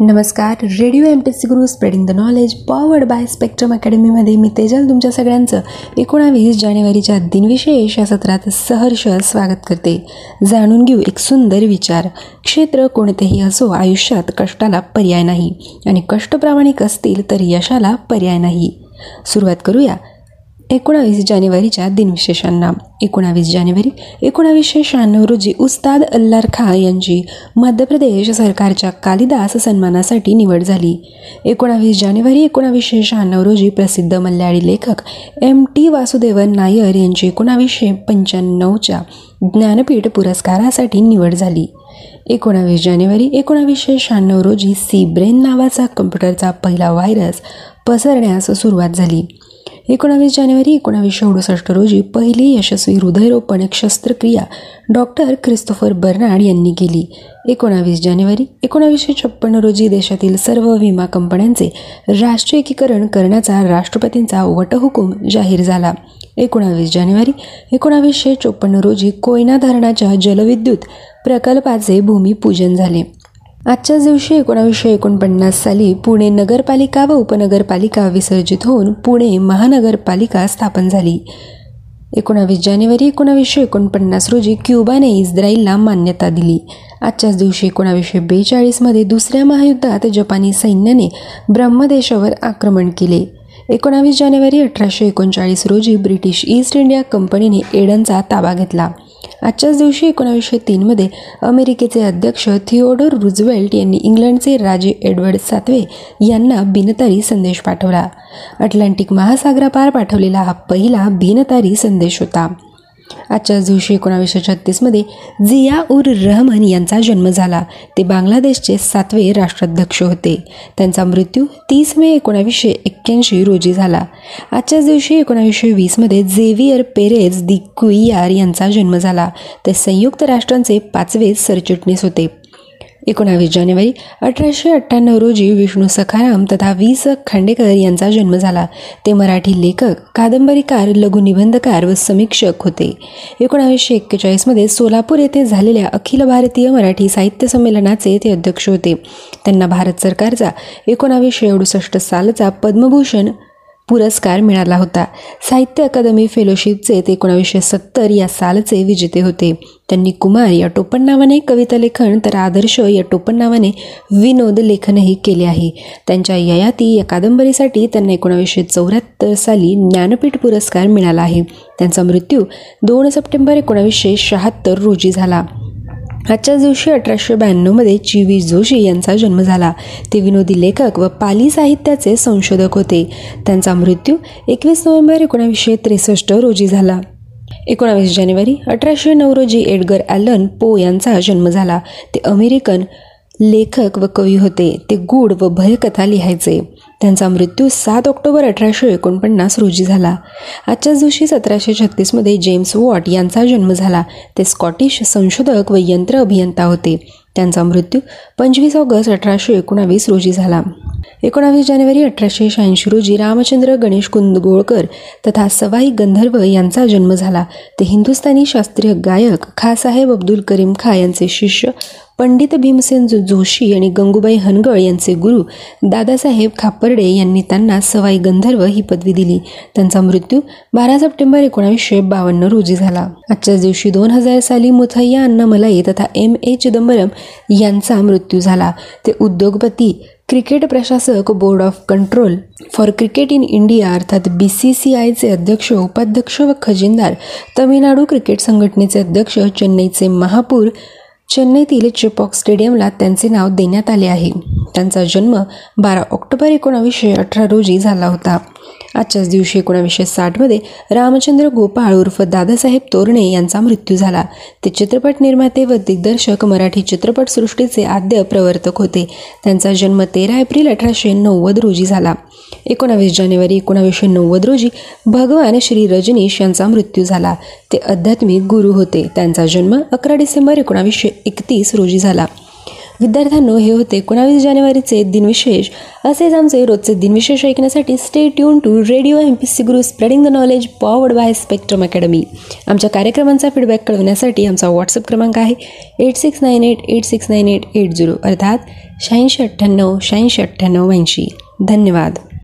नमस्कार. Radio M P C Guru spreading the knowledge powered by spectrum अकॅडमीमध्ये मी तेजल तुमच्या सगळ्यांचं एकोणावीस जानेवारीच्या दिनविशेष या सत्रात सहर्ष स्वागत करते. जाणून घेऊ एक सुंदर विचार. क्षेत्र कोणतेही असो आयुष्यात कष्टाला पर्याय नाही आणि कष्ट प्रामाणिक असतील तर यशाला पर्याय नाही. सुरुवात करूया. एकोणावीस जानेवारीच्या दिनविशेषांना. एकोणावीस जानेवारी एकोणावीसशे शहाण्णव रोजी उस्ताद अल्लार खा यांची मध्य प्रदेश सरकारच्या कालिदास सन्मानासाठी निवड झाली. एकोणावीस जानेवारी एकोणावीसशे शहाण्णव रोजी प्रसिद्ध मल्याळी लेखक एम टी वासुदेवन नायर यांची एकोणावीसशे पंच्याण्णवच्या ज्ञानपीठ पुरस्कारासाठी निवड झाली. एकोणावीस जानेवारी एकोणावीसशे शहाण्णव रोजी सी ब्रेन नावाचा कम्प्युटरचा पहिला व्हायरस पसरण्यास सुरुवात झाली. एकोणावीस जानेवारी एकोणावीसशे अडुसष्ट रोजी पहिली यशस्वी हृदयरोपण शस्त्रक्रिया डॉक्टर क्रिस्तोफर बर्नाड यांनी केली. एकोणावीस जानेवारी एकोणावीसशे छप्पन्न रोजी देशातील सर्व विमा कंपन्यांचे राष्ट्रीयकीकरण करण्याचा राष्ट्रपतींचा वटहुकूम जाहीर झाला. एकोणावीस जानेवारी एकोणावीसशे चोपन्न रोजी कोयना धरणाच्या जलविद्युत प्रकल्पाचे भूमिपूजन झाले. आजच्याच दिवशी एकोणावीसशे एकोणपन्नास साली पुणे नगरपालिका व उपनगरपालिका विसर्जित होऊन पुणे महानगरपालिका स्थापन झाली. एकोणावीस जानेवारी एकोणावीसशे एकोणपन्नास रोजी क्युबाने इस्रायलला मान्यता दिली. आजच्याच दिवशी एकोणावीसशे बेचाळीसमध्ये दुसऱ्या महायुद्धात जपानी सैन्याने ब्रह्मदेशावर आक्रमण केले. एकोणावीस जानेवारी अठराशे एकोणचाळीस रोजी ब्रिटिश ईस्ट इंडिया कंपनीने एडनचा ताबा घेतला. आजच्याच दिवशी एकोणावीसशे तीनमध्ये अमेरिकेचे अध्यक्ष थिओडोर रुझवेल्ट यांनी इंग्लंडचे राजे एडवर्ड सातवे यांना बिनतारी संदेश पाठवला. अटलांटिक महासागरापार पाठवलेला हा पहिला बिनतारी संदेश होता. आजच्याच दिवशी एकोणावीसशे छत्तीसमध्ये जिया उर रहमान यांचा जन्म झाला. ते बांगलादेशचे सातवे राष्ट्राध्यक्ष होते. त्यांचा मृत्यू तीस मे एकोणावीसशे एक्क्याऐंशी रोजी झाला. आजच्याच दिवशी एकोणावीसशे वीसमध्ये झेवियर पेरेज दि कुइयार यांचा जन्म झाला. ते संयुक्त राष्ट्रांचे पाचवे सरचिटणीस होते. एकोणावीस जानेवारी अठराशे अठ्ठ्याण्णव रोजी विष्णू सखाराम तथा वी स खांडेकर यांचा जन्म झाला. ते मराठी लेखक कादंबरीकार लघुनिबंधकार व समीक्षक होते. एकोणावीसशे एक्केचाळीसमध्ये सोलापूर येथे झालेल्या अखिल भारतीय मराठी साहित्य संमेलनाचे ते अध्यक्ष होते. त्यांना भारत सरकारचा एकोणावीसशे अडुसष्ट सालचा पद्मभूषण पुरस्कार मिळाला होता. साहित्य अकादमी फेलोशिपचे ते एकोणावीसशे सत्तर या सालचे विजेते होते. त्यांनी कुमार या टोपण नावाने कविता लेखन तर आदर्श या टोपण नावाने विनोद लेखनही केले आहे. त्यांच्या ययाती या कादंबरीसाठी त्यांना एकोणावीसशे चौऱ्याहत्तर साली ज्ञानपीठ पुरस्कार मिळाला आहे. त्यांचा मृत्यू दोन सप्टेंबर एकोणावीसशे शहात्तर रोजी झाला. आजच्याच दिवशी अठराशे ब्याण्णवमध्ये जी व्ही जोशी यांचा जन्म झाला. ते विनोदी लेखक व पाली साहित्याचे संशोधक होते. त्यांचा मृत्यू एकवीस नोव्हेंबर एकोणावीसशे त्रेसष्ट रोजी झाला. एकोणावीस जानेवारी अठराशे नऊ रोजी एडगर ॲलन पो यांचा जन्म झाला. ते अमेरिकन लेखक व कवी होते. ते गूढ व भयकथा लिहायचे. त्यांचा मृत्यू सात ऑक्टोबर अठराशे एकोणपन्नास रोजी झाला. आजच्याच दिवशी सतराशे छत्तीसमध्ये जेम्स वॉट यांचा जन्म झाला. ते स्कॉटिश संशोधक व यंत्र अभियंता होते. त्यांचा मृत्यू पंचवीस ऑगस्ट अठराशे एकोणावीस रोजी झाला. एकोणावीस जानेवारी अठराशे शहाऐंशी रोजी रामचंद्र गणेश कुंदगोळकर तथा सवाई गंधर्व यांचा जन्म झाला. ते हिंदुस्थानी शास्त्रीय गायक खासाहेब अब्दुल करीम खा यांचे शिष्य पंडित भीमसेन जोशी आणि गंगूबाई हनगळ यांचे गुरु दादासाहेब खापर्डे यांनी त्यांना सवाई गंधर्व ही पदवी दिली. त्यांचा मृत्यू बारा सप्टेंबर एकोणावीसशे बावन्न रोजी झाला. आजच्याच दिवशी दोन हजार साली मुथय्या अन्नामलाई तथा एम ए चिदंबरम यांचा मृत्यू झाला. ते उद्योगपती क्रिकेट प्रशासक board of control for cricket in India अर्थात बी सी सी आयचे अध्यक्ष उपाध्यक्ष व खजिनदार तमिळनाडू क्रिकेट संघटनेचे अध्यक्ष चेन्नईचे महापूर चेन्नईतील चिपॉक स्टेडियमला त्यांचे नाव देण्यात आले आहे. त्यांचा जन्म बारा ऑक्टोबर एकोणावीसशे अठरा रोजी झाला होता. आजच्याच दिवशी एकोणावीसशे साठमध्ये रामचंद्र गोपाळ उर्फ दादासाहेब तोरणे यांचा मृत्यू झाला. ते चित्रपट निर्माते व दिग्दर्शक मराठी चित्रपटसृष्टीचे आद्य प्रवर्तक होते. त्यांचा जन्म तेरा एप्रिल अठराशे नव्वद रोजी झाला. एकोणावीस जानेवारी एकोणावीसशे नव्वद रोजी भगवान श्री रजनीश यांचा मृत्यू झाला. ते आध्यात्मिक गुरु होते. त्यांचा जन्म अकरा डिसेंबर एकोणावीसशे एकतीस रोजी झाला. विद्यार्थ्यांनो हे होते एकोणावीस जानेवारीचे दिनविशेष. असेच आमचे रोजचे दिनविशेष ऐकण्यासाठी stay tune to radio M P C Guru spreading the knowledge powered by spectrum academy आमच्या कार्यक्रमांचा फीडबॅक कळवण्यासाठी आमचा व्हॉट्सअप क्रमांक आहे eight six nine eight eight six nine eight eight zero अर्थात शहाऐंशी अठ्ठ्याण्णव शहाऐंशी अठ्ठ्याण्णव ऐंशी धन्यवाद.